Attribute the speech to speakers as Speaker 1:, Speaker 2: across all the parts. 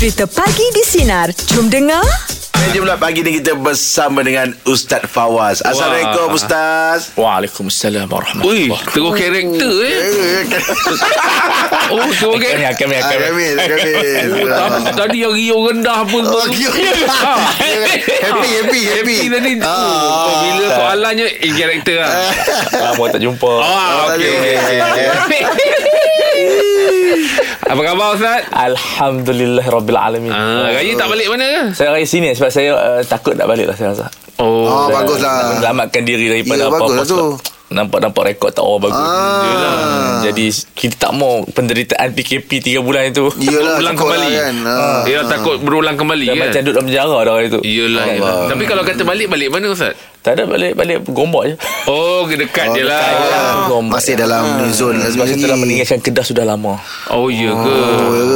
Speaker 1: Cerita Pagi di Sinar. Jom dengar.
Speaker 2: Pula pagi ni kita bersama dengan Ustaz Fawaz. Assalamualaikum Ustaz.
Speaker 3: Waalaikumsalam
Speaker 4: Ui,
Speaker 3: warahmatullahi
Speaker 4: terus karakter eh. Oh, terus
Speaker 3: Kami
Speaker 4: karakter.
Speaker 3: kami
Speaker 2: Ah,
Speaker 3: kami.
Speaker 2: Kami.
Speaker 4: Tadi, yang rio rendah pun
Speaker 2: Oh, Rio rendah. Happy, happy, happy.
Speaker 4: Happy tadi
Speaker 2: Ah.
Speaker 4: oh, Bila soalannya In karakter lah
Speaker 3: Lama tak jumpa.
Speaker 4: Ah, okey, okey. Apa khabar Ustaz?
Speaker 3: Alhamdulillah Rabbil Alamin.
Speaker 4: Ah, raya tak balik mana ke?
Speaker 3: Saya raya sini sebab saya uh, takut nak balik lah saya rasa.
Speaker 4: Oh,
Speaker 2: Oh, baguslah.
Speaker 3: nak Selamatkan diri daripada
Speaker 2: Ya,
Speaker 3: apa-apa.
Speaker 2: baguslah tu.
Speaker 3: Nampak-nampak rekod tak orang bagus.
Speaker 2: Ah.
Speaker 3: Yelah. Jadi kita tak mau penderitaan PKP 3 bulan itu.
Speaker 2: Yelah,
Speaker 4: Ulang
Speaker 2: takut
Speaker 4: kembali.
Speaker 2: lah kan. Ah.
Speaker 4: Dia takut berulang kembali
Speaker 3: Dah
Speaker 4: kan?
Speaker 3: macam duduk dalam penjara dah hari itu.
Speaker 4: Yelah, yelah. Tapi kalau kata balik, balik mana Ustaz?
Speaker 3: Tak ada balik-balik gombak je.
Speaker 4: Oh, dekat
Speaker 2: Oh,
Speaker 4: je lah.
Speaker 2: lah.
Speaker 3: Gombak.
Speaker 2: Masih dalam ni zone lagi.
Speaker 3: Sebab saya telah meninggalkan Kedah sudah lama.
Speaker 4: Oh, ya ke?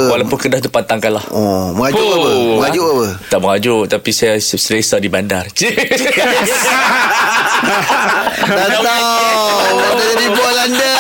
Speaker 3: Walaupun Kedah tu pantang kalah.
Speaker 2: Oh, merajuk
Speaker 4: Oh.
Speaker 2: apa? Merajuk apa?
Speaker 3: Tak merajuk Tapi saya selesa di bandar
Speaker 2: Dah tahu. Dah jadi buah landa.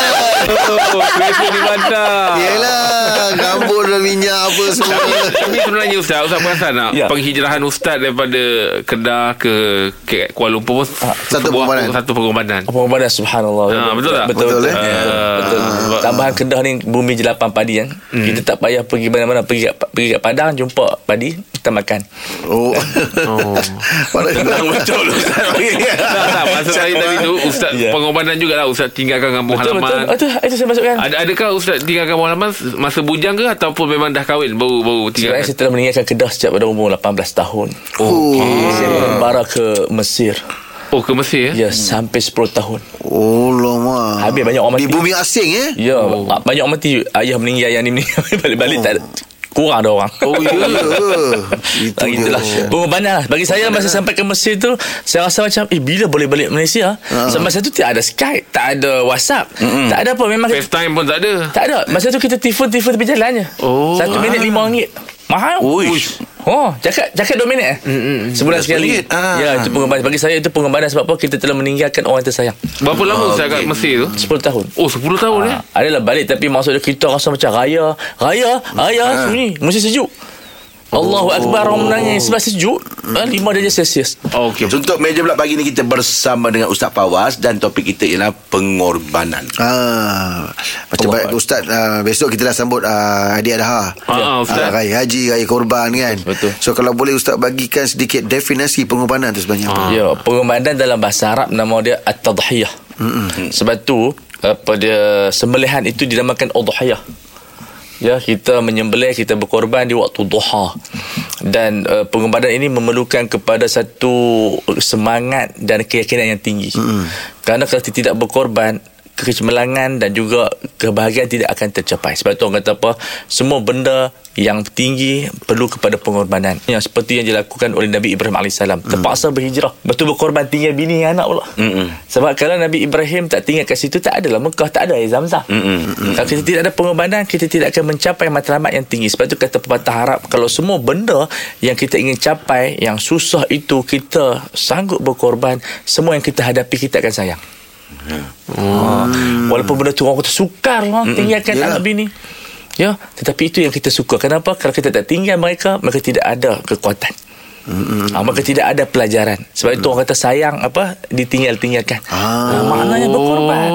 Speaker 4: Oh, kereta di bandar.
Speaker 2: Yelah, dan minyak apa semua.
Speaker 4: Tapi sebenarnya Ustaz Ustaz perasan tak
Speaker 3: Ya.
Speaker 4: Penghijrahan Ustaz daripada Kedah ke, ke Kuala Lumpur pun
Speaker 2: Satu
Speaker 4: sebuah-
Speaker 2: pengorbanan.
Speaker 4: Satu pengorbanan
Speaker 3: Apa pengorbanan subhanallah
Speaker 4: Ha, betul tak?
Speaker 3: Betul,
Speaker 2: Betul,
Speaker 3: betul,
Speaker 2: eh?
Speaker 3: betul,
Speaker 4: Ah,
Speaker 3: betul.
Speaker 4: sebab-
Speaker 3: Tambahan Kedah ni Bumi jelapan padi kan Kita tak payah pergi mana-mana Pergi kat, pergi kat Padang Jumpa padi Kita makan
Speaker 2: Oh.
Speaker 4: Oh.
Speaker 2: Tenang betul Ustaz.
Speaker 4: tak, tak, maksud saya tadi tu Ustaz
Speaker 3: Ya.
Speaker 4: pengorbanan jugalah Ustaz tinggalkan kampung
Speaker 3: Betul betul
Speaker 4: halaman
Speaker 3: Itu, itu saya masukkan
Speaker 4: Ada, adakah Ustaz tinggalkan kampung halaman Masa bujang ke Ataupun memang dah kahwin Baru baru
Speaker 3: Sebenarnya
Speaker 4: tinggalkan
Speaker 3: saya telah meninggalkan Kedah Sejak pada umur 18 tahun
Speaker 2: Oh.
Speaker 3: Saya membara ke Mesir
Speaker 4: Oh ke Mesir eh?
Speaker 3: Ya sampai 10 tahun
Speaker 2: Oh, lama.
Speaker 3: Habis banyak orang
Speaker 2: Di
Speaker 3: mati.
Speaker 2: bumi asing eh?
Speaker 3: Ya oh. Banyak orang mati Ayah meninggal Yang ni meninggal Balik-balik tak ada Kurang ada orang.
Speaker 4: Oh ya
Speaker 2: Ya. Itu
Speaker 3: itulah.
Speaker 2: Dia.
Speaker 3: Pengorbanan lah. Bagi saya masa sampai ke Mesir tu Saya rasa macam Eh bila boleh balik Malaysia?
Speaker 2: Ha.
Speaker 3: Sebab masa tu tak ada Skype Tak ada WhatsApp Tak ada apa. Memang
Speaker 4: FaceTime pun tak ada.
Speaker 3: Tak ada. Masa tu kita telefon-telefon tepi jalan je.
Speaker 4: Oh.
Speaker 3: Satu minit lima ringgit. Mahal.
Speaker 2: Uish.
Speaker 3: Oh, cakap cakap 2 minit eh? Sebulan sekali.
Speaker 2: RM10. Ah.
Speaker 3: Ya, itu pengorbanan. Bagi saya itu pengorbanan sebab apa? Kita telah meninggalkan orang tersayang.
Speaker 4: Berapa lama Ustaz kat Mesir tu
Speaker 3: 10 tahun.
Speaker 4: Oh 10 tahun eh
Speaker 3: Ha, adalah balik tapi maksudnya kita rasa macam raya. Raya, raya sini mesti sejuk. Allahu Akbar orang menangis sebab sejuk. Ha, 5 darjah Celsius.
Speaker 4: Oh, Okey
Speaker 2: Untuk meja pula pagi ni kita bersama dengan Ustaz Fawaz dan topik kita ialah pengorbanan. Ah, macam baik Ustaz uh, besok kita dah sambut uh, Adha.
Speaker 4: Ah, ah, Ustaz.
Speaker 2: Ah, raya haji, raya korban kan.
Speaker 3: Betul.
Speaker 2: So kalau boleh Ustaz bagikan sedikit definisi pengorbanan tu sebenarnya apa?
Speaker 3: Ya, pengorbanan dalam bahasa Arab nama dia at-tadhiyah. Sebab tu apa dia sembelihan itu dinamakan udhiyah. Ya, kita menyembelih, kita berkorban di waktu duha. Dan uh, pengorbanan ini memerlukan kepada satu semangat dan keyakinan yang tinggi. Kerana kalau kita tidak berkorban, kecemerlangan dan juga kebahagiaan tidak akan tercapai. Sebab tu orang kata apa? Semua benda yang tinggi perlu kepada pengorbanan. Yang seperti yang dilakukan oleh Nabi Ibrahim AS. Terpaksa berhijrah. Betul berkorban tinggal bini dan anak pula. Sebab kalau Nabi Ibrahim tak tinggal kat situ, tak adalah Mekah, tak ada air Zamzam. Kalau kita tidak ada pengorbanan, kita tidak akan mencapai matlamat yang tinggi. Sebab tu kata pepatah Arab, kalau semua benda yang kita ingin capai, yang susah itu kita sanggup berkorban, semua yang kita hadapi kita akan sayang. Hmm. Walaupun benda tu orang kata sukar lah tinggalkan anak bini. Ya, tetapi itu yang kita suka. Kenapa? Kalau kita tak tinggal mereka, mereka tidak ada kekuatan. Mm-hmm. Ha, maka tidak ada pelajaran Sebab itu orang kata sayang apa Ditinggal-tinggalkan
Speaker 2: Ah.
Speaker 3: ha, Maknanya berkorban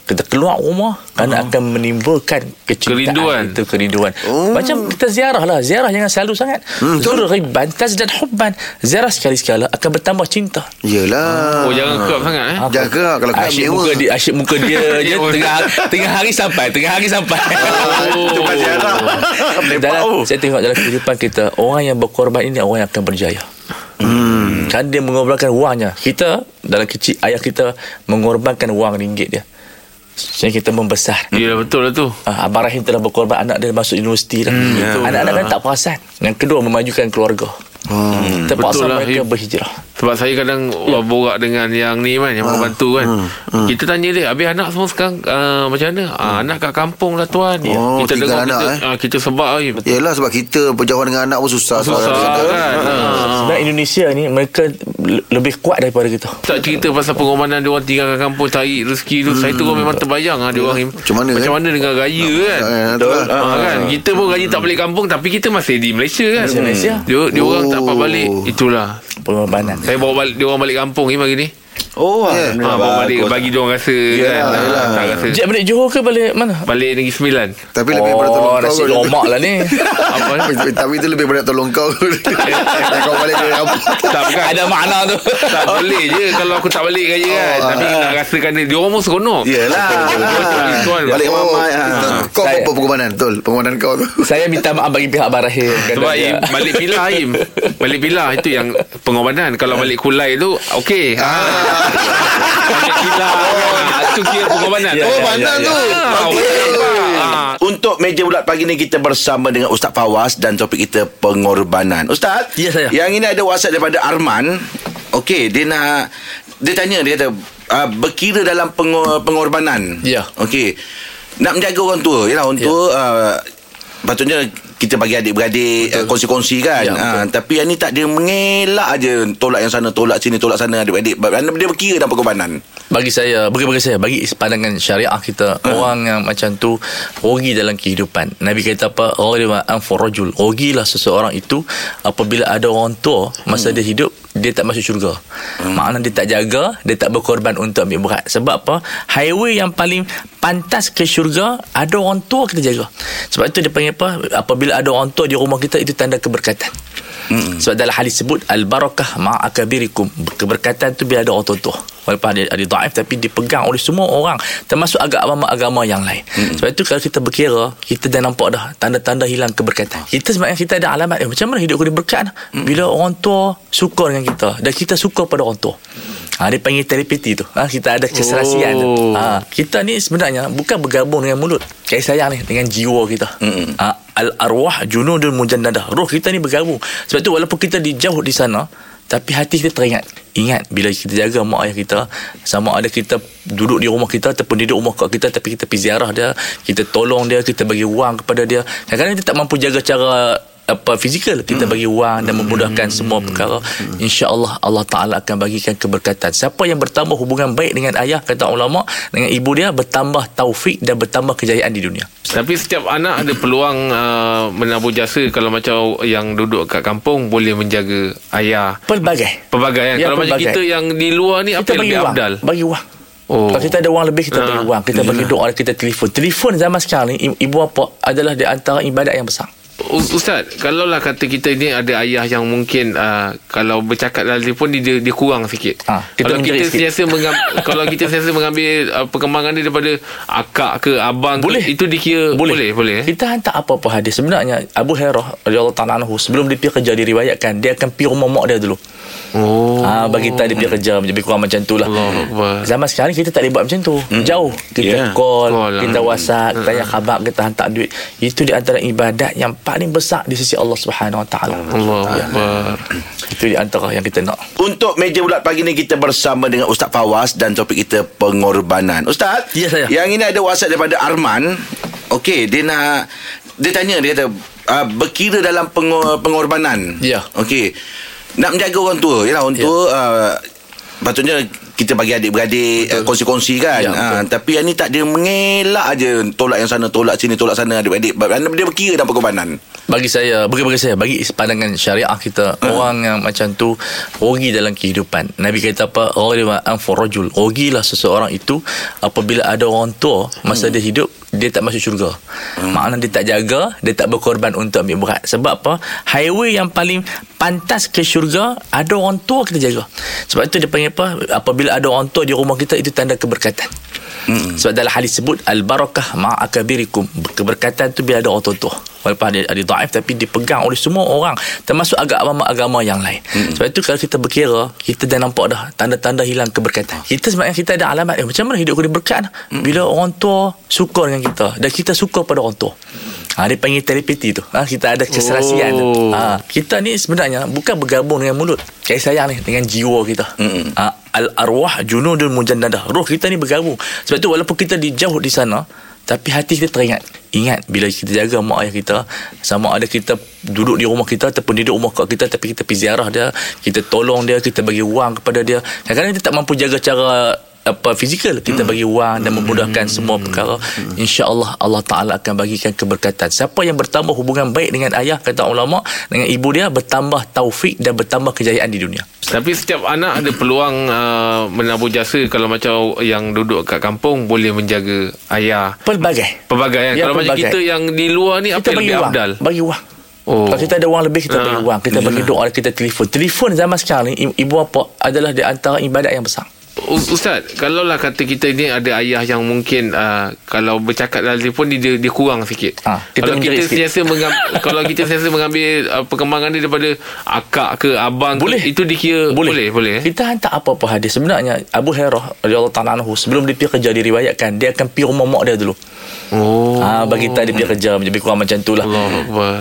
Speaker 3: Kita keluar rumah Kerana akan menimbulkan Kecintaan
Speaker 4: Kerinduan.
Speaker 3: Itu kerinduan
Speaker 2: Oh.
Speaker 3: Macam kita ziarah lah Ziarah jangan selalu sangat
Speaker 2: Hmm, betul.
Speaker 3: Zul riban Tazdan hubban Ziarah sekali-sekala Akan bertambah cinta
Speaker 2: Yelah.
Speaker 4: Oh jangan kerap sangat eh
Speaker 2: Jangan kerap kalau kerap
Speaker 3: asyik muka dia asyik muka dia je tengah tengah hari sampai tengah hari sampai
Speaker 4: Oh.
Speaker 2: Tempat ziarah.
Speaker 3: Dalam,
Speaker 2: oh.
Speaker 3: saya tengok dalam kehidupan kita orang yang berkorban ini orang yang akan berjaya hmm. kan dia mengorbankan wangnya. Kita dalam kecil ayah kita mengorbankan wang ringgit dia. Sehingga kita membesar.
Speaker 4: Ya betul lah tu.
Speaker 3: Ah, Abang Rahim telah berkorban Anak dia masuk universiti dah.
Speaker 4: Betul.
Speaker 3: Anak-anak kan tak perasan Yang kedua memajukan keluarga.
Speaker 2: Hmm.
Speaker 3: Terpaksa
Speaker 4: betul lah,
Speaker 3: mereka berhijrah
Speaker 4: Sebab saya kadang ya. borak dengan yang ni kan Yang membantu kan hmm. Hmm. Kita tanya dia Habis anak semua sekarang uh, Macam mana hmm. uh, Anak kat kampung lah tuan
Speaker 2: oh,
Speaker 4: Kita dengar
Speaker 2: anak,
Speaker 4: kita,
Speaker 2: eh?
Speaker 4: uh, kita sebab eh.
Speaker 2: Yelah sebab kita Berjauhan dengan anak pun susah
Speaker 4: Susah kan, kan.
Speaker 3: Uh. Sebenarnya Indonesia ni Mereka lebih kuat daripada kita
Speaker 4: Tak cerita pasal pengorbanan Dia orang tinggal kat kampung Cari rezeki tu hmm. Saya tu memang terbayang lah, dia orang
Speaker 2: Macam mana
Speaker 4: Macam
Speaker 2: eh?
Speaker 4: mana dengan raya kan
Speaker 2: Betul
Speaker 4: uh, kan Kita pun raya tak balik kampung Tapi kita masih di Malaysia kan
Speaker 3: Malaysia.
Speaker 4: Dia, dia orang tak dapat balik Itulah
Speaker 3: Pengorbanan
Speaker 4: Saya bawa balik, dia orang balik kampung ni pagi ni
Speaker 2: Oh yeah.
Speaker 4: ha, Bawa balik Bagi dia orang rasa
Speaker 2: Yalah,
Speaker 4: kan?
Speaker 2: Yalah.
Speaker 4: Tak rasa.
Speaker 3: Jep balik Johor ke balik mana?
Speaker 4: Balik Negeri Sembilan.
Speaker 2: Tapi lebih pada tolong
Speaker 3: Oh
Speaker 2: kau
Speaker 3: nasi
Speaker 2: kot.
Speaker 3: lomak lah ni.
Speaker 4: Apa
Speaker 2: Tapi itu lebih pada tolong kau. Kau balik ke
Speaker 4: Tak bukan.
Speaker 3: Ada makna tu.
Speaker 4: Tak boleh je Kalau aku tak balik kan.
Speaker 2: Oh,
Speaker 4: Tapi nak rasakan dia Dia orang pun seronok.
Speaker 2: Yelah. Balik
Speaker 3: Oh,
Speaker 2: mamai ha. Kau apa pengorbanan Betul. Pengorbanan kau tu.
Speaker 3: Saya minta maaf bagi pihak Barahim
Speaker 4: Sebab Im, balik pilah Im Balik pilah Itu yang pengorbanan. Kalau balik kulai tu Okey. Ha. Ha. Itu kira pengorbanan
Speaker 3: Ya,
Speaker 2: Oh
Speaker 3: ya,
Speaker 2: pandang
Speaker 3: ya,
Speaker 2: tu Okey.
Speaker 4: okay. ha.
Speaker 2: Untuk meja bulat pagi ni kita bersama dengan Ustaz Fawaz dan topik kita pengorbanan. Ustaz,
Speaker 3: Ya, saya.
Speaker 2: yang ini ada WhatsApp daripada Arman. Okey, dia nak dia tanya dia kata uh, berkira dalam pengor, pengorbanan.
Speaker 3: Ya.
Speaker 2: Okey. Nak menjaga orang tua, yalah orang
Speaker 3: Ya.
Speaker 2: tua uh, patutnya kita bagi adik-beradik uh, kongsi-kongsi kan.
Speaker 3: Ya,
Speaker 2: uh, tapi yang ni tak dia mengelak aje tolak yang sana, tolak sini, tolak sana adik-beradik. Dia berkira dalam pengorbanan.
Speaker 3: bagi saya bagi bagi saya bagi pandangan syariah kita
Speaker 2: Hmm.
Speaker 3: orang yang macam tu rugi dalam kehidupan Nabi kata apa ghaliba anfur rajul rugilah seseorang itu apabila ada orang tua masa
Speaker 2: Hmm.
Speaker 3: dia hidup dia tak masuk syurga. Makna dia tak jaga dia tak berkorban untuk ambil berat. Sebab apa? Highway yang paling pantas ke syurga ada orang tua kita jaga. Sebab itu dia panggil apa? Apabila ada orang tua di rumah kita itu tanda keberkatan. Hmm. Sebab dalam hadis sebut al-barakah ma'akabirikum. Keberkatan tu bila ada orang tua. Walaupun ada, ada daif tapi dipegang oleh semua orang termasuk agama-agama yang lain. Hmm. Sebab itu kalau kita berkira, kita dah nampak dah tanda-tanda hilang keberkatan. Kita sebenarnya kita ada alamat eh, macam mana hidup aku diberkat hmm. bila orang tua suka dengan kita dan kita suka pada orang tua. Ha, dia panggil telepati tu. Ha, kita ada keserasian.
Speaker 4: Oh.
Speaker 3: Ha, kita ni sebenarnya bukan bergabung dengan mulut. Kasih sayang ni dengan jiwa kita.
Speaker 2: Mm-mm.
Speaker 3: Ha, al arwah junudun mujannadah. Roh kita ni bergabung. Sebab tu walaupun kita dijauh di sana tapi hati kita teringat. Ingat bila kita jaga mak ayah kita sama ada kita duduk di rumah kita ataupun duduk rumah kat kita tapi kita pergi ziarah dia, kita tolong dia, kita bagi wang kepada dia. Kadang-kadang dia tak mampu jaga cara apa fizikal. Kita bagi wang dan memudahkan semua perkara. insya-Allah Allah taala akan bagikan keberkatan. Siapa yang bertambah hubungan baik dengan ayah kata ulama dengan ibu dia bertambah taufik dan bertambah kejayaan di dunia.
Speaker 4: Tapi setiap anak ada peluang uh, menabur jasa. Kalau macam yang duduk kat kampung boleh menjaga ayah.
Speaker 3: pelbagai.
Speaker 4: Pelbagai kan.
Speaker 3: Ya,
Speaker 4: kalau macam
Speaker 3: pelbagai.
Speaker 4: kita yang di luar ni apa
Speaker 3: kita
Speaker 4: yang
Speaker 3: bagi
Speaker 4: lebih
Speaker 3: wang.
Speaker 4: abdal?
Speaker 3: bagi wang.
Speaker 4: Oh.
Speaker 3: Kalau kita ada wang lebih kita
Speaker 4: Ah.
Speaker 3: bagi wang. Kita bagi doa kita telefon. Telefon zaman sekarang ni ibu bapa adalah di antara ibadat yang besar
Speaker 4: Ustaz, kalau lah kata kita ni ada ayah yang mungkin uh, kalau bercakap dalam telefon dia, dia, dia kurang sikit.
Speaker 3: Ah, kita
Speaker 4: kalau kita
Speaker 3: sikit.
Speaker 4: sentiasa mengambil kalau kita sentiasa mengambil uh, perkembangan dia daripada akak ke abang
Speaker 3: boleh
Speaker 4: ke, itu dikira boleh boleh, boleh eh?
Speaker 3: kita hantar apa-apa hadis sebenarnya Abu Hurairah radhiyallahu taala anhu sebelum dia pergi kerja diriwayatkan dia akan pergi rumah mak dia dulu
Speaker 4: Oh.
Speaker 3: Ah bagi kita dia pergi kerja lebih kurang macam tu lah.
Speaker 4: Akbar.
Speaker 3: Zaman sekarang kita tak boleh buat macam tu. Jauh kita
Speaker 2: Yeah.
Speaker 3: call,
Speaker 4: Call
Speaker 3: kita WhatsApp, kita tanya khabar, kita hantar duit. Itu di antara ibadat yang paling besar di sisi Allah Subhanahu Wa Taala.
Speaker 4: Allahu Akbar.
Speaker 3: Itu di antara yang kita nak.
Speaker 2: Untuk meja bulat pagi ni kita bersama dengan Ustaz Fawaz dan topik kita pengorbanan. Ustaz,
Speaker 3: Ya, saya.
Speaker 2: yang ini ada WhatsApp daripada Arman. Okey, dia nak dia tanya dia kata uh, berkira dalam pengor, pengorbanan.
Speaker 3: Ya.
Speaker 2: Okey. Nak menjaga orang tua, yalah orang
Speaker 3: Ya.
Speaker 2: tua uh, patutnya kita bagi adik-beradik uh, kongsi-kongsi kan.
Speaker 3: Ya,
Speaker 2: uh, tapi yang ni tak dia mengelak aje tolak yang sana, tolak sini, tolak sana adik-beradik. Dia berkira dalam pengorbanan.
Speaker 3: Bagi saya, bagi bagi saya, bagi pandangan syariah kita, orang yang macam tu rugi dalam kehidupan. Nabi kata apa? Ghaliba rajul. Rugilah seseorang itu apabila ada orang tua masa dia hidup dia tak masuk syurga. Makna dia tak jaga, dia tak berkorban untuk ambil berat. Sebab apa? Highway yang paling pantas ke syurga ada orang tua kita jaga. Sebab itu dia panggil apa? Apabila ada orang tua di rumah kita itu tanda keberkatan. Sebab dalam hadis sebut al-barakah ma'akabirikum. Keberkatan tu bila ada orang tua. Walaupun ada ada daif tapi dipegang oleh semua orang termasuk agama-agama yang lain. Hmm. Sebab itu kalau kita berkira kita dah nampak dah tanda-tanda hilang keberkatan. Kita sebenarnya kita ada alamat eh, macam mana hidup kita berkat hmm. bila orang tua suka dengan kita dan kita suka pada orang tua. Ha, dia panggil telepati tu. Ha, kita ada keserasian oh. tu. Ha, kita ni sebenarnya bukan bergabung dengan mulut. Kasih sayang ni dengan jiwa kita. Ha, al-arwah junudul mujannadah. Roh kita ni bergabung. Sebab tu walaupun kita dijauh di sana, tapi hati kita teringat. Ingat bila kita jaga mak ayah kita, sama ada kita duduk di rumah kita ataupun duduk rumah kat kita tapi kita pergi ziarah dia, kita tolong dia, kita bagi wang kepada dia. Kadang-kadang dia tak mampu jaga cara apa fizikal kita hmm. bagi wang dan memudahkan hmm. semua perkara hmm. insyaallah Allah taala akan bagikan keberkatan siapa yang bertambah hubungan baik dengan ayah kata ulama dengan ibu dia bertambah taufik dan bertambah kejayaan di dunia
Speaker 4: tapi setiap anak ada peluang uh, menabur jasa kalau macam yang duduk kat kampung boleh menjaga ayah
Speaker 3: pelbagai
Speaker 4: pelbagai kan? ya, kalau pelbagai. macam kita yang di luar ni
Speaker 3: kita
Speaker 4: apa yang lebih
Speaker 3: wang.
Speaker 4: abdal
Speaker 3: bagi wang Oh. Kalau kita ada wang lebih Kita uh, bagi wang Kita bagi doa Kita telefon Telefon zaman sekarang ni Ibu bapa adalah Di antara ibadat yang besar
Speaker 4: Ustaz, kalau lah kata kita ni ada ayah yang mungkin uh, kalau bercakap dalam telefon dia dia kurang sikit. Ha, kita kalau kita sentiasa mengambil kalau kita sentiasa mengambil uh, perkembangan dia daripada akak ke abang
Speaker 3: boleh.
Speaker 4: ke itu dikira boleh boleh. boleh
Speaker 3: eh? Kita hantar apa-apa hadis sebenarnya Abu Hurairah radhiyallahu taala anhu sebelum dia pergi kerja diriwayatkan dia akan pergi rumah mak dia dulu. Oh. Ha, bagi kita dia pergi kerja lebih kurang macam tu lah.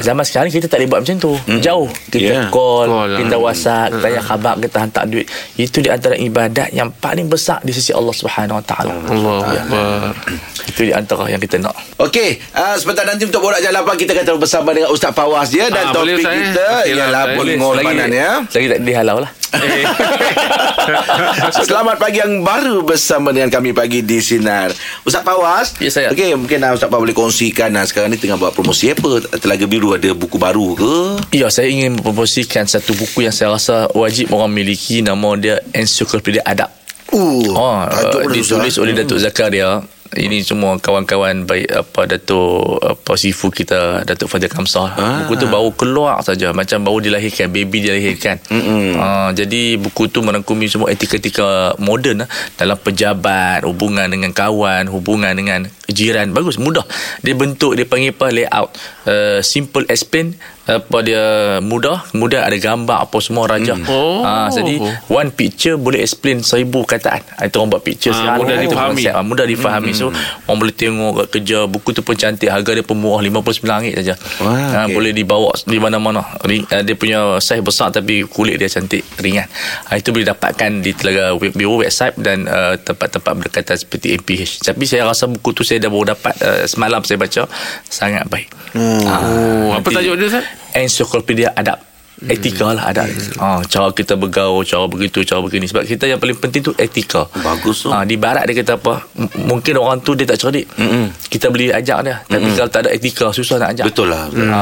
Speaker 3: Zaman sekarang kita tak boleh buat macam tu. Hmm. Jauh. Kita yeah. call, call, kita WhatsApp, kita tanya khabar, kita hantar duit. Itu di antara ibadat yang paling besar di sisi Allah Subhanahu Wa Taala. Allah ya. Itu di antara yang kita nak.
Speaker 2: Okey, uh, sebentar nanti untuk borak jalan kita akan bersama dengan Ustaz Fawaz dia dan ah, topik kita ialah pengorbanan ya.
Speaker 3: Lagi tak dihalau lah.
Speaker 2: Selamat pagi yang baru bersama dengan kami pagi di Sinar. Ustaz Fawaz.
Speaker 3: Ya saya.
Speaker 2: Okey, mungkin uh, Ustaz Fawaz boleh kongsikan uh, sekarang ni tengah buat promosi apa? Telaga Biru ada buku baru ke?
Speaker 3: Ya, saya ingin mempromosikan satu buku yang saya rasa wajib orang miliki nama dia Encyclopedia Adab.
Speaker 2: Uh,
Speaker 3: oh, uh, ditulis oleh Datuk Zakaria. Ini semua kawan-kawan baik apa Datuk apa sifu kita Datuk Fadil Kamsah. Ah. buku tu baru keluar saja. Macam baru dilahirkan baby dilahirkan. Uh, jadi buku tu merangkumi semua etika-etika moden uh, dalam pejabat hubungan dengan kawan hubungan dengan jiran. Bagus mudah. Dia bentuk dia panggil apa layout. Uh, simple explain apa dia mudah. Mudah ada gambar apa semua raja. Hmm. oh. ha, jadi one picture boleh explain seribu kataan. Ha, itu orang buat picture ha,
Speaker 4: mudah difahami.
Speaker 3: ha, mudah difahami. Hmm. so orang boleh tengok kat kerja buku tu pun cantik. Harga dia pun murah RM59 saja. Ha, okay. boleh dibawa di mana-mana. Dia punya size besar tapi kulit dia cantik ringan. Ha, itu boleh dapatkan di telaga web, biro website dan uh, tempat-tempat berdekatan seperti MPH tapi saya rasa buku tu saya dah baru dapat uh, semalam saya baca. Sangat baik.
Speaker 4: Hmm. ha, oh, apa tajuk dia Ustaz?
Speaker 3: Ensiklopedia adab. Hmm. etika lah adab. Hmm. ha, cara kita bergaul cara begitu cara begini. Sebab kita yang paling penting tu etika.
Speaker 2: Bagus tu.
Speaker 3: Ha, di barat dia kata apa? M- mungkin orang tu dia tak cerdik. Hmm. kita boleh ajak dia. Tapi hmm. kalau tak ada etika susah nak ajak.
Speaker 2: Betul lah.
Speaker 3: Ha,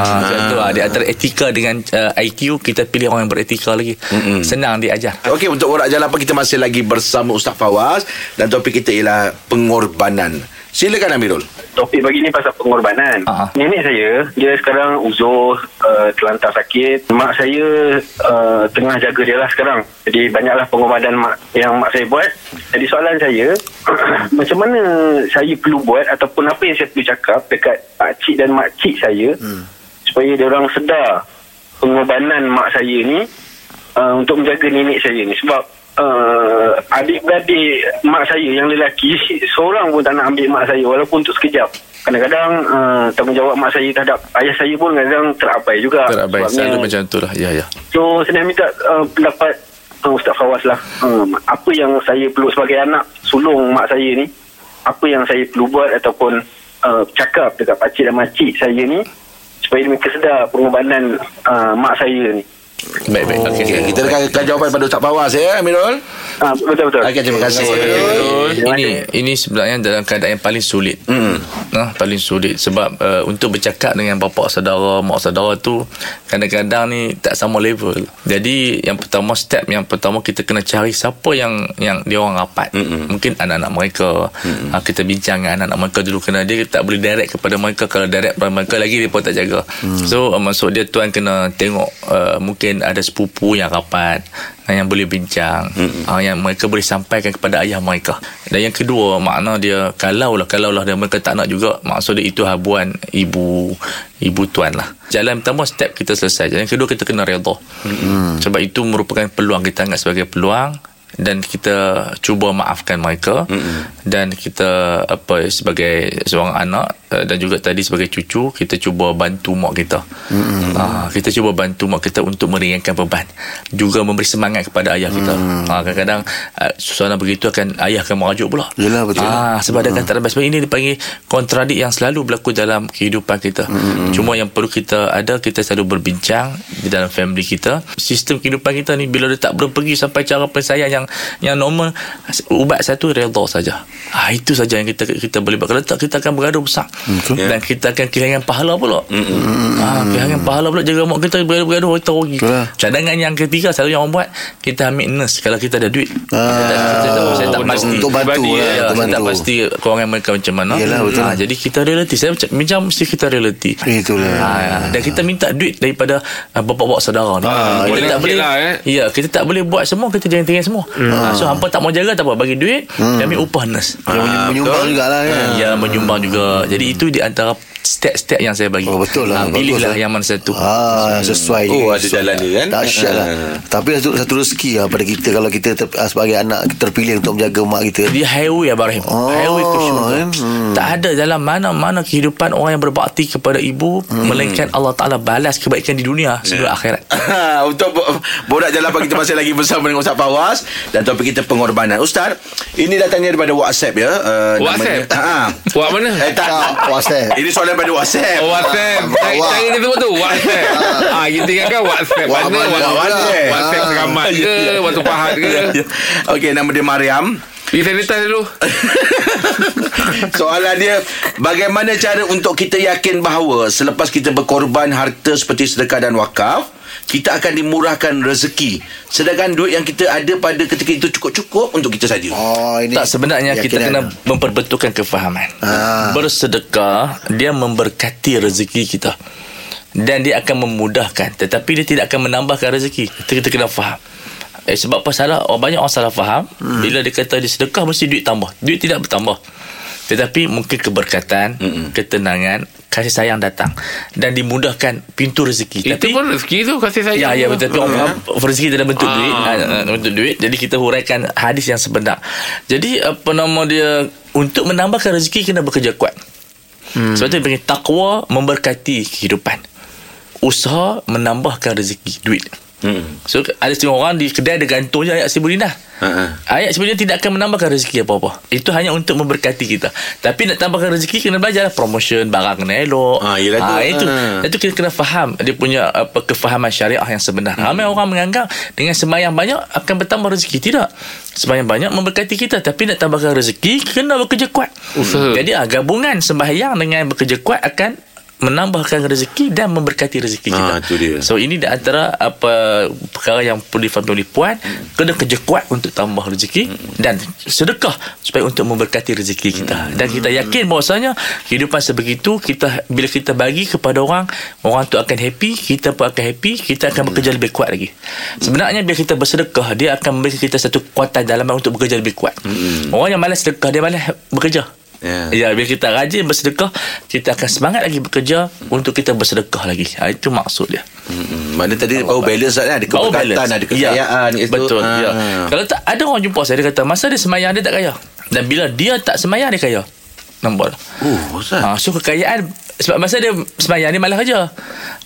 Speaker 3: tu lah. di antara etika dengan uh, IQ kita pilih orang yang beretika lagi. Hmm. senang diajar
Speaker 2: Okey untuk orang jalan apa kita masih lagi bersama Ustaz Fawaz. Dan topik kita ialah pengorbanan Silakan Amirul.
Speaker 5: Topik pagi ni pasal pengorbanan. Uh-huh. Nenek saya, dia sekarang uzur, uh, terlantar sakit. Mak saya uh, tengah jaga dia lah sekarang. Jadi banyaklah pengorbanan mak, yang mak saya buat. Jadi soalan saya, macam mana saya perlu buat ataupun apa yang saya perlu cakap dekat pakcik dan makcik saya hmm. supaya dia orang sedar pengorbanan mak saya ni uh, untuk menjaga nenek saya ni. Sebab uh, adik-beradik mak saya yang lelaki seorang pun tak nak ambil mak saya walaupun untuk sekejap. Kadang-kadang uh, tanggungjawab mak saya terhadap ayah saya pun kadang-kadang terabai juga.
Speaker 3: Terabai selalu macam tu lah. Ya ya.
Speaker 5: So saya minta uh, pendapat uh, Ustaz Fawaz lah. Um, apa yang saya perlu sebagai anak sulung mak saya ni? Apa yang saya perlu buat ataupun uh, cakap dekat pakcik dan makcik saya ni supaya mereka sedar pengorbanan uh, mak saya ni
Speaker 3: Baik, baik. Oh. Okay, okay.
Speaker 2: Kita akan jawapan pada Ustaz Fawaz ya, Amirul.
Speaker 5: Ah, betul betul.
Speaker 2: Okey, terima kasih.
Speaker 3: Ini ini sebenarnya dalam keadaan yang paling sulit. Hmm. Nah, paling sulit sebab uh, untuk bercakap dengan bapa saudara, mak saudara tu kadang-kadang ni tak sama level. Jadi yang pertama step yang pertama kita kena cari siapa yang yang dia orang rapat. Hmm. Mungkin anak-anak mereka. Hmm. Uh, kita bincang dengan anak-anak mereka dulu kena dia tak boleh direct kepada mereka kalau direct kepada mereka lagi dia pun tak jaga. Hmm. So uh, maksud dia tuan kena tengok uh, mungkin ada sepupu yang rapat yang boleh bincang. Mm-hmm. uh, yang mereka boleh sampaikan kepada ayah mereka. Dan yang kedua makna dia kalau lah kalau lah dia mereka tak nak juga maksud dia itu habuan ibu ibu tuan lah jalan pertama step kita selesai. Jalan kedua kita kena redha. Mm-hmm. sebab itu merupakan peluang kita anggap sebagai peluang dan kita cuba maafkan mereka mm-hmm. dan kita apa sebagai seorang anak uh, dan juga tadi sebagai cucu kita cuba bantu mak kita mm-hmm. uh, kita cuba bantu mak kita untuk meringankan beban juga memberi semangat kepada ayah kita mm. uh, kadang-kadang uh, suasana begitu akan ayah akan merajuk pula
Speaker 2: Yalah, betul
Speaker 3: uh, sebab mm-hmm. ada kata sebab ini dipanggil kontradik yang selalu berlaku dalam kehidupan kita mm-hmm. cuma yang perlu kita ada kita selalu berbincang di dalam family kita sistem kehidupan kita ni bila dia tak berpergi sampai cara pensayang yang yang yang normal ubat satu redha saja. Ha, itu saja yang kita kita boleh buat. Kalau tak kita akan bergaduh besar. Okay. Dan kita akan kehilangan pahala pula. Mm-hmm. Ha, kehilangan pahala pula jaga mak kita bergaduh-bergaduh kita rugi. Cadangan yang ketiga selalu yang orang buat kita ambil nurse kalau kita ada duit. Ah, saya, tak pasti
Speaker 2: untuk bantu lah.
Speaker 3: Ya, saya tak pasti kewangan mereka macam mana.
Speaker 2: Yalah, betul. Ha,
Speaker 3: jadi kita realiti. Saya macam mesti kita realiti.
Speaker 2: Itulah. Ha,
Speaker 3: dan kita minta duit daripada uh, bapak-bapak saudara ni. Ha, kita tak boleh. Lah, eh. Ya, kita tak boleh buat semua kita jangan tinggal semua. Hmm. Ha, So hampa tak mau jaga tak apa bagi duit hmm. kami upah nurse.
Speaker 2: Ha, menyumbang jugalah kan.
Speaker 3: Ya menyumbang juga. Jadi itu di antara step-step yang saya bagi.
Speaker 2: Oh, betul lah.
Speaker 3: Ha, pilihlah lah. yang mana satu.
Speaker 2: Ha, sesuai.
Speaker 6: Oh, ada jalan dia kan.
Speaker 2: Dahsyat lah. Ha. Tapi satu, satu rezeki lah pada kita kalau kita ter, ah, sebagai anak terpilih untuk menjaga mak kita.
Speaker 3: Dia highway Abang Rahim. Oh, highway ke syurga. Hmm. Tak ada dalam mana-mana kehidupan orang yang berbakti kepada ibu hmm. melainkan Allah Ta'ala balas kebaikan di dunia sebelum yeah. akhirat.
Speaker 6: untuk borak jalan pagi kita masih lagi bersama dengan Ustaz Fawaz dan topik kita pengorbanan. Ustaz, ini datangnya daripada WhatsApp ya.
Speaker 4: Uh, WhatsApp? Ha. Wak mana?
Speaker 6: Eh, tak. WhatsApp. Ini soalan daripada WhatsApp.
Speaker 4: Oh, WhatsApp. Saya cari dia semua tu. WhatsApp. Ah, kita ingatkan WhatsApp. Mana WhatsApp? WhatsApp seramat ke? Waktu pahat ke?
Speaker 6: Okey, nama dia Mariam.
Speaker 4: Pergi sanitize dulu
Speaker 6: Soalan dia Bagaimana cara untuk kita yakin bahawa Selepas kita berkorban harta Seperti sedekah dan wakaf kita akan dimurahkan rezeki. Sedangkan duit yang kita ada pada ketika itu cukup-cukup untuk kita saja.
Speaker 3: Oh, ini tak sebenarnya kita kena memperbetulkan kefahaman. Ah. bersedekah dia memberkati rezeki kita. Dan dia akan memudahkan tetapi dia tidak akan menambahkan rezeki. Kita, kita kena faham. Eh, sebab apa salah? Oh, Banyak orang salah faham. Hmm. Bila dia kata dia sedekah Mesti duit tambah. Duit tidak bertambah Tetapi mungkin keberkatan hmm. Ketenangan Kasih sayang datang. Dan dimudahkan Pintu rezeki.
Speaker 4: Itu Tapi, pun rezeki tu Kasih sayang
Speaker 3: Ya, ya betul. Tapi orang faham Rezeki dalam bentuk ah. duit. Dalam Bentuk duit. Jadi kita huraikan Hadis yang sebenar. Jadi apa nama dia? Untuk menambahkan rezeki Kena bekerja kuat. Hmm. Sebab tu dia panggil Takwa Memberkati kehidupan. Usaha Menambahkan rezeki Duit Hmm. So ada setengah orang di kedai ada gantungnya ayat Sibulinah. Uh-huh. Ayat Sibulinah tidak akan menambahkan rezeki apa-apa. Itu hanya untuk memberkati kita. Tapi nak tambahkan rezeki kena belajar promotion barang kena elok.
Speaker 6: Ha, ha,
Speaker 3: itu. Uh. Itu kita kena faham dia punya apa kefahaman syariah yang sebenar. Hmm. Ramai orang menganggap dengan sembahyang banyak akan bertambah rezeki. Tidak. Sembahyang banyak memberkati kita tapi nak tambahkan rezeki kena bekerja kuat. Uh. Jadi ah, gabungan sembahyang dengan bekerja kuat akan menambahkan rezeki dan memberkati rezeki kita. Ha, itu dia. So ini di antara apa perkara yang perlu difahami oleh puan, hmm. kena kerja kuat untuk tambah rezeki hmm. dan sedekah supaya untuk memberkati rezeki kita. Hmm. Dan kita yakin bahawasanya kehidupan sebegitu kita bila kita bagi kepada orang, orang tu akan happy, kita pun akan happy, kita akan hmm. bekerja lebih kuat lagi. Sebenarnya bila kita bersedekah, dia akan memberi kita satu kekuatan dalam untuk bekerja lebih kuat. Hmm. Orang yang malas sedekah, dia malas bekerja. Yeah. Ya, bila kita rajin bersedekah, kita akan semangat lagi bekerja untuk kita bersedekah lagi. Ha, itu maksud dia.
Speaker 6: Hmm, mana tadi power balance kan ada keberkatan, ada kekayaan
Speaker 3: ya. Betul. Ha. Ya. Kalau tak ada orang jumpa saya dia kata masa dia semayang dia tak kaya. Dan bila dia tak semayang dia kaya. Nampak tak?
Speaker 6: Oh, ha,
Speaker 3: so kekayaan sebab masa dia semayang dia malah kerja.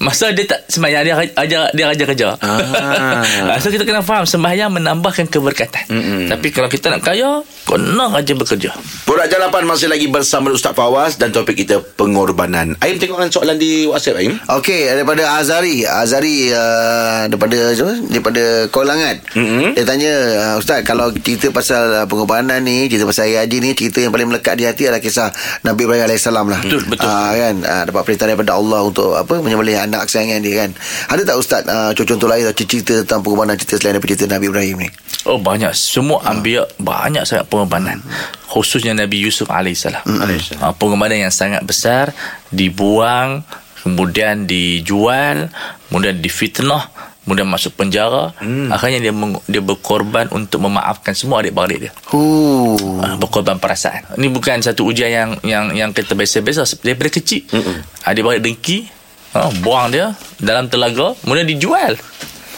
Speaker 3: Masa dia tak semayang dia ajar dia ajar kerja. Ah. so kita kena faham sembahyang menambahkan keberkatan. Mm-mm. tapi kalau kita nak kaya kena rajin bekerja.
Speaker 6: Borak Jalapan masih lagi bersama Ustaz Fawaz dan topik kita pengorbanan. Aim tengokkan soalan di WhatsApp Aim.
Speaker 2: Okey daripada Azari. Azari uh, daripada daripada Kolangan mm-hmm. dia tanya uh, Ustaz kalau cerita pasal uh, pengorbanan ni cerita pasal Haji ni cerita yang paling melekat di hati adalah kisah Nabi Ibrahim AS lah.
Speaker 3: Betul betul. Uh,
Speaker 2: kan uh, dapat perintah daripada Allah untuk apa menyembelih anak kesayangan dia kan? Ada tak ustaz uh, contoh-contoh lain atau cerita tentang pengorbanan cerita selain daripada cerita Nabi Ibrahim ni?
Speaker 3: Oh banyak. Semua ambil uh. banyak sangat pengorbanan. Khususnya Nabi Yusuf alaihissalam. Mm-hmm. uh, pengorbanan yang sangat besar dibuang kemudian dijual kemudian difitnah kemudian masuk penjara. Hmm. akhirnya dia meng, dia berkorban untuk memaafkan semua adik-beradik dia. Uh, berkorban perasaan. Ini bukan satu ujian yang yang yang kita biasa-biasa daripada kecil. Mm adik-beradik dengki uh, buang dia dalam telaga. Kemudian dijual.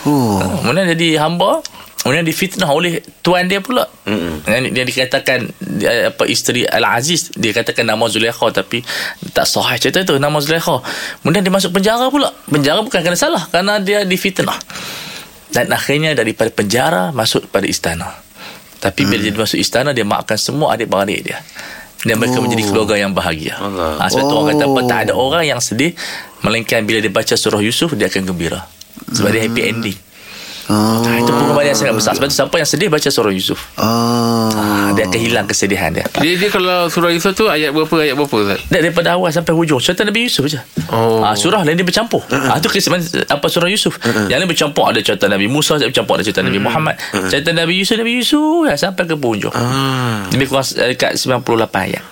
Speaker 3: Uh, kemudian jadi hamba Kemudian difitnah oleh tuan dia pula. Mm-hmm. Dia, dia dikatakan dia, apa isteri Al-Aziz dia katakan nama Zulaikha tapi tak sahih cerita itu nama Zulaikha. Kemudian dia masuk penjara pula. Penjara bukan kerana salah kerana dia difitnah. Dan akhirnya daripada penjara masuk pada istana. Tapi bila dia masuk istana dia maafkan semua adik-beradik dia. Dan mereka oh. menjadi keluarga yang bahagia. Ha, sebab oh. tu orang kata apa tak ada orang yang sedih melainkan bila dia baca surah Yusuf dia akan gembira. Sebab dia happy ending.
Speaker 2: Oh.
Speaker 3: Ha, itu pengorbanan yang sangat besar. Sebab tu siapa yang sedih baca surah Yusuf.
Speaker 2: Oh.
Speaker 3: Ha, dia akan hilang kesedihan dia.
Speaker 4: Dia, dia kalau surah Yusuf tu ayat berapa ayat berapa Ustaz?
Speaker 3: Dia daripada awal sampai hujung. Cerita Nabi Yusuf je.
Speaker 4: Oh.
Speaker 3: Ha, surah lain dia bercampur.
Speaker 2: Uh-uh.
Speaker 3: Ha, tu kisah apa surah Yusuf. Yang lain bercampur ada cerita Nabi Musa, ada bercampur ada cerita Nabi Muhammad. Cerita Nabi Yusuf, Nabi Yusuf ya, sampai ke penghujung.
Speaker 2: Ah.
Speaker 3: Lebih kurang dekat 98 ayat.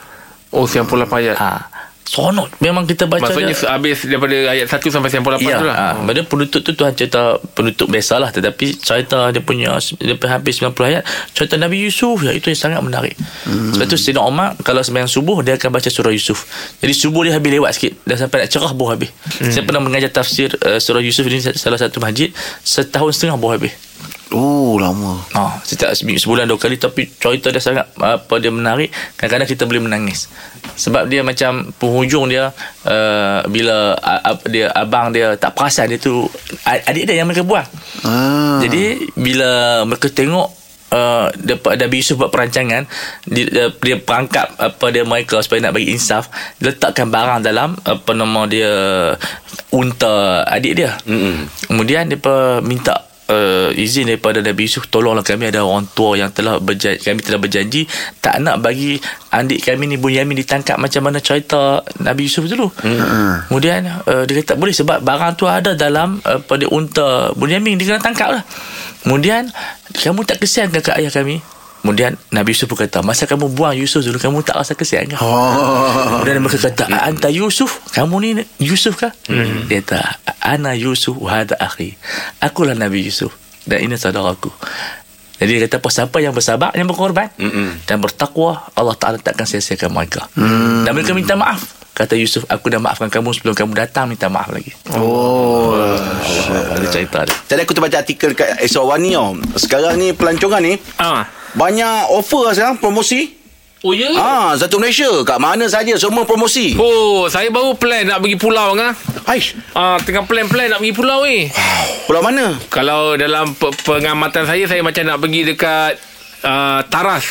Speaker 4: Oh 98 ayat.
Speaker 3: Ha. Sonot Memang kita baca
Speaker 4: Maksudnya
Speaker 3: dia.
Speaker 4: habis daripada ayat 1 sampai 98
Speaker 3: Ya,
Speaker 4: tu lah.
Speaker 3: ha, oh. penutup tu Tuhan cerita penutup biasalah tetapi cerita dia punya dia hampir 90 ayat cerita Nabi Yusuf ya itu yang sangat menarik. Hmm. Sebab tu Sayyidina Umar kalau sembahyang subuh dia akan baca surah Yusuf. Jadi subuh dia habis lewat sikit dah sampai nak cerah baru habis. Hmm. Saya pernah mengajar tafsir uh, surah Yusuf ini salah satu masjid setahun setengah baru habis.
Speaker 2: Oh, lama.
Speaker 3: Ah, setiap seminggu sebulan dua kali tapi cerita dia sangat apa dia menarik. Kadang-kadang kita boleh menangis. Sebab dia macam penghujung dia uh, bila uh, dia abang dia tak perasan dia tu adik dia yang mereka buang.
Speaker 2: Ah.
Speaker 3: Jadi bila mereka tengok Uh, dapat Nabi Yusuf buat perancangan dia, dia, dia perangkap apa dia mereka supaya nak bagi insaf dia letakkan barang dalam apa nama dia unta adik dia mm-hmm. kemudian dia minta uh, izin daripada Nabi Yusuf tolonglah kami ada orang tua yang telah berjanji kami telah berjanji tak nak bagi adik kami ni Bunyamin ditangkap macam mana cerita Nabi Yusuf dulu. Mm-hmm. kemudian uh, dia kata boleh sebab barang tu ada dalam uh, pada unta Bunyamin dia kena tangkap lah. Kemudian kamu tak kesian ke ayah kami Kemudian Nabi Yusuf berkata Masa kamu buang Yusuf dulu Kamu tak rasa kesian kan oh. Kemudian mereka kata Anta Yusuf Kamu ni Yusuf kah hmm. Dia kata Ana Yusuf Wahada akhi Akulah Nabi Yusuf Dan ini saudaraku jadi dia kata apa siapa yang bersabar yang berkorban Mm-mm. dan bertakwa Allah Taala takkan sia-siakan mereka. Mm. Dan mereka minta maaf. Kata Yusuf aku dah maafkan kamu sebelum kamu datang minta maaf lagi.
Speaker 2: Oh.
Speaker 3: Ada cerita dia.
Speaker 6: Tadi aku terbaca artikel kat Eswani tau. Sekarang ni pelancongan ni
Speaker 4: Ah.
Speaker 6: Banyak offer sekarang promosi.
Speaker 4: Oh ya?
Speaker 6: Ah, satu Malaysia kat mana saja semua promosi.
Speaker 4: Oh, saya baru plan nak pergi pulau ngah.
Speaker 6: Aish,
Speaker 4: Ah, tengah plan-plan nak pergi pulau ni.
Speaker 6: pulau mana?
Speaker 4: Kalau dalam pe- pengamatan saya saya macam nak pergi dekat uh, Taras.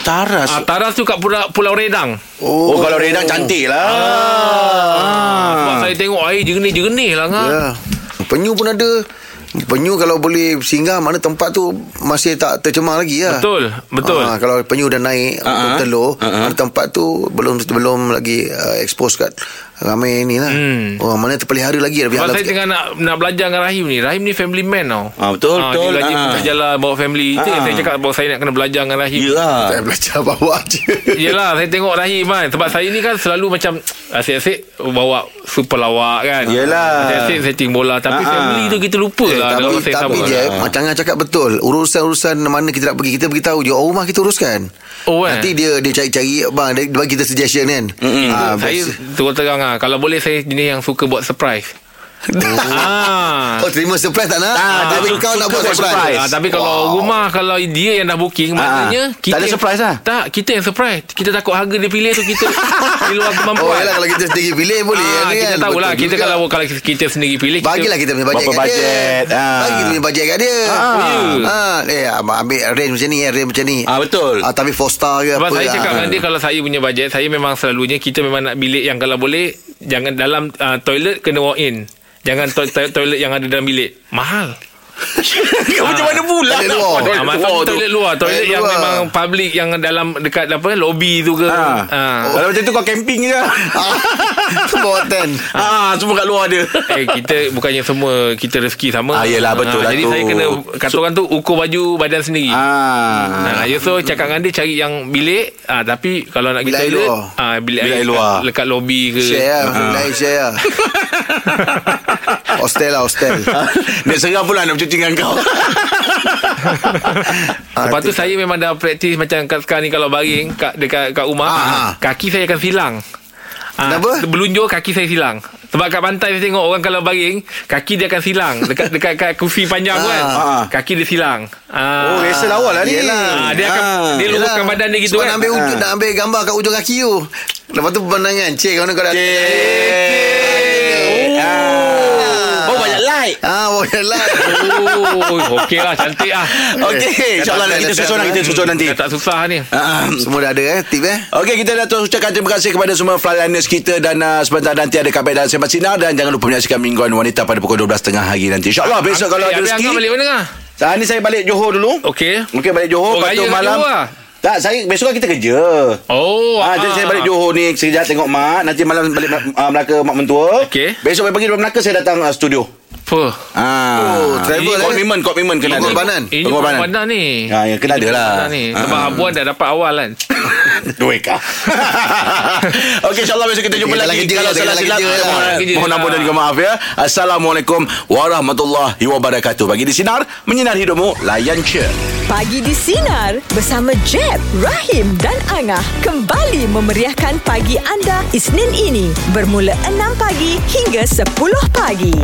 Speaker 6: Taras.
Speaker 4: Ah, Taras tu kat Pulau, Pulau Redang.
Speaker 6: oh, kalau Redang cantik lah.
Speaker 4: Ah. Sebab saya tengok air jernih-jernih lah ngah.
Speaker 2: Ya. Penyu pun ada. Penyu kalau boleh singgah mana tempat tu masih tak tercemar lagi lah.
Speaker 4: Betul, betul.
Speaker 2: Ah, kalau penyu dah naik uh-huh. telur,
Speaker 6: ah.
Speaker 2: mana tempat tu belum belum lagi uh, expose kat ramai ni lah.
Speaker 4: Hmm.
Speaker 2: Oh, mana terpelihara lagi
Speaker 4: Sebab saya
Speaker 2: sikit.
Speaker 4: tengah nak nak belajar dengan Rahim ni. Rahim ni family man tau.
Speaker 6: Ah, betul,
Speaker 4: Ah,
Speaker 6: betul.
Speaker 4: Dia
Speaker 6: Ah.
Speaker 4: ah. jalan bawa family. Itu yang saya cakap bahawa saya nak kena belajar dengan Rahim.
Speaker 6: Yalah.
Speaker 2: Saya belajar bawa je.
Speaker 4: Yelah saya tengok Rahim kan Sebab saya ni kan selalu macam Asyik-asyik Bawa super lawak kan
Speaker 6: Yelah.
Speaker 4: Asyik-asyik setting bola Tapi
Speaker 6: ah.
Speaker 4: family tu kita lupa
Speaker 2: Eh,
Speaker 4: lah
Speaker 2: tapi
Speaker 4: yang
Speaker 2: tapi
Speaker 4: sama.
Speaker 2: je macam Angah cakap betul urusan-urusan mana kita nak pergi kita beritahu je orang rumah kita uruskan
Speaker 4: Oh, eh?
Speaker 2: nanti dia dia cari-cari bang dia, bagi kita suggestion kan ah,
Speaker 4: Saya
Speaker 2: best.
Speaker 4: terus terang lah Kalau boleh saya jenis yang suka buat surprise ah.
Speaker 2: oh terima surprise tak nak
Speaker 6: Ah,
Speaker 2: tapi
Speaker 6: dia
Speaker 2: kau nak buat surprise,
Speaker 6: surprise.
Speaker 4: Ah, tapi kalau
Speaker 2: Wow.
Speaker 4: rumah Kalau dia yang dah booking Maknanya
Speaker 6: Ah, tak ada surprise lah?
Speaker 4: Tak kita yang surprise Kita takut harga dia pilih tu Kita Di luar
Speaker 2: Oh
Speaker 4: kemampuan
Speaker 2: yalah kalau kita sendiri pilih boleh
Speaker 4: Ah,
Speaker 2: kan?
Speaker 4: kita tahu lah Kita
Speaker 2: juga.
Speaker 4: kalau kalau kita sendiri pilih kita,
Speaker 2: Bagilah kita punya bajet
Speaker 6: Berapa bajet, ah.
Speaker 2: Bagi kita punya bajet kat dia
Speaker 6: Ah.
Speaker 2: ah. Eh ambil range macam ni eh, Range macam ni
Speaker 6: Ah, betul.
Speaker 2: ah, Tapi 4 star ke
Speaker 4: Sebab
Speaker 2: apa
Speaker 4: saya
Speaker 2: ah.
Speaker 4: cakap dengan dia Kalau saya punya bajet Saya memang selalunya Kita memang nak bilik yang kalau boleh Jangan dalam uh, toilet Kena walk in Jangan to- to- toilet yang ada dalam bilik. Mahal
Speaker 6: Macam mana pula?
Speaker 2: Toilet luar.
Speaker 6: Toilet
Speaker 4: Ah,
Speaker 6: luar
Speaker 4: maksud
Speaker 6: tu.
Speaker 4: toilet luar Toilet
Speaker 2: Toilet
Speaker 4: yang
Speaker 2: luar.
Speaker 4: memang public Yang dalam dekat apa Lobby tu ke
Speaker 6: Ah.
Speaker 4: Ah.
Speaker 6: Kalau macam tu kau camping je.
Speaker 2: Bawa ten
Speaker 6: Ah, semua kat luar dia.
Speaker 4: Eh kita bukannya semua kita rezeki sama.
Speaker 6: Ah, yelah, betul lah
Speaker 4: Jadi
Speaker 6: tu.
Speaker 4: saya kena kata orang tu ukur baju badan sendiri.
Speaker 6: Ah.
Speaker 4: Ha, ya so cakap dengan dia cari yang bilik ah, Tapi kalau nak
Speaker 2: Bilik
Speaker 4: kita
Speaker 2: air
Speaker 4: toilet
Speaker 2: luar.
Speaker 4: ah, Bilik,
Speaker 6: Bilik
Speaker 4: air
Speaker 6: air luar.
Speaker 4: Lekat lobby ke
Speaker 2: Share lah
Speaker 6: Ah.
Speaker 2: Lain share lah Hostel lah hostel
Speaker 6: Dia seram pula nak bercuti dengan kau.
Speaker 4: Lepas tu saya memang dah praktis Macam kat sekarang ni Kalau baring kat, Dekat kat rumah
Speaker 2: Ah.
Speaker 4: Kaki saya akan silang Ah,
Speaker 2: Kenapa?
Speaker 4: Berlunjur kaki saya silang Sebab kat pantai saya tengok Orang kalau baring Kaki dia akan silang Dekat dekat kat kursi panjang tu kan
Speaker 6: Ah.
Speaker 4: Kaki dia silang ah.
Speaker 6: Oh, rasa lawa lah ni.
Speaker 2: Yelah.
Speaker 4: Ah, dia akan
Speaker 6: Ah.
Speaker 4: Dia luruskan
Speaker 2: Yelah.
Speaker 4: badan dia gitu
Speaker 2: Sebab
Speaker 4: kan
Speaker 2: nak ambil, ujung, nak ambil gambar kat ujung kaki tu Lepas tu pemandangan Cik kau nak kau dah
Speaker 6: Oh, like.
Speaker 2: Ah, boleh lah
Speaker 4: Oh Okey lah cantik lah
Speaker 6: Okey, insyaAllah
Speaker 2: Dah
Speaker 6: kita
Speaker 2: tak-
Speaker 6: susun
Speaker 2: dah
Speaker 6: kita susun nanti.
Speaker 4: Dah tak susah ni
Speaker 6: Ah,
Speaker 2: Semua dah ada eh Tip eh
Speaker 6: Okey, kita dah terus ucapkan terima kasih kepada semua flyliners kita dan uh, sebentar nanti ada kabar dalam Sempat Sinar dan jangan lupa menyaksikan Mingguan Wanita pada pukul 12.30 hari nanti. InsyaAllah besok kalau ada
Speaker 4: habis
Speaker 6: rezeki.
Speaker 4: balik mana ngah?
Speaker 6: Saat ni saya balik Johor dulu.
Speaker 4: Okey
Speaker 6: Mungkin balik Johor
Speaker 4: Oh,
Speaker 6: Lepas tu
Speaker 4: raya
Speaker 6: malam
Speaker 4: Johor lah?
Speaker 6: Tak saya Besok kan kita kerja
Speaker 4: Oh
Speaker 6: Ah, jadi saya balik Johor ni Sekejap tengok mak Nanti malam balik uh, Melaka mak mentua
Speaker 4: Okey.
Speaker 6: Besok pagi dari Melaka Saya datang uh, studio
Speaker 4: Apa?
Speaker 6: Ah,
Speaker 2: Oh, travel,
Speaker 6: Ini
Speaker 2: eh?
Speaker 6: Komitmen Komitmen kena ada
Speaker 2: Pengorbanan.
Speaker 4: Ini
Speaker 6: Pengorbanan.
Speaker 4: pengorbanan ni
Speaker 6: Ah, ya, kena ada lah.
Speaker 4: Ni. Sebab
Speaker 6: Ah.
Speaker 4: abuan dah dapat awal kan
Speaker 6: Duit kah Okey insyaAllah besok kita jumpa lagi
Speaker 2: kerja,
Speaker 6: Kalau salah silap
Speaker 2: lah.
Speaker 6: mohon-
Speaker 4: lah.
Speaker 6: ampun dan juga maaf ya Assalamualaikum Warahmatullahi Wabarakatuh Bagi di Sinar Menyinar hidupmu Layan je
Speaker 1: Pagi di Sinar bersama Jeb, Rahim dan Angah kembali memeriahkan pagi anda Isnin ini bermula 6 pagi hingga 10 pagi.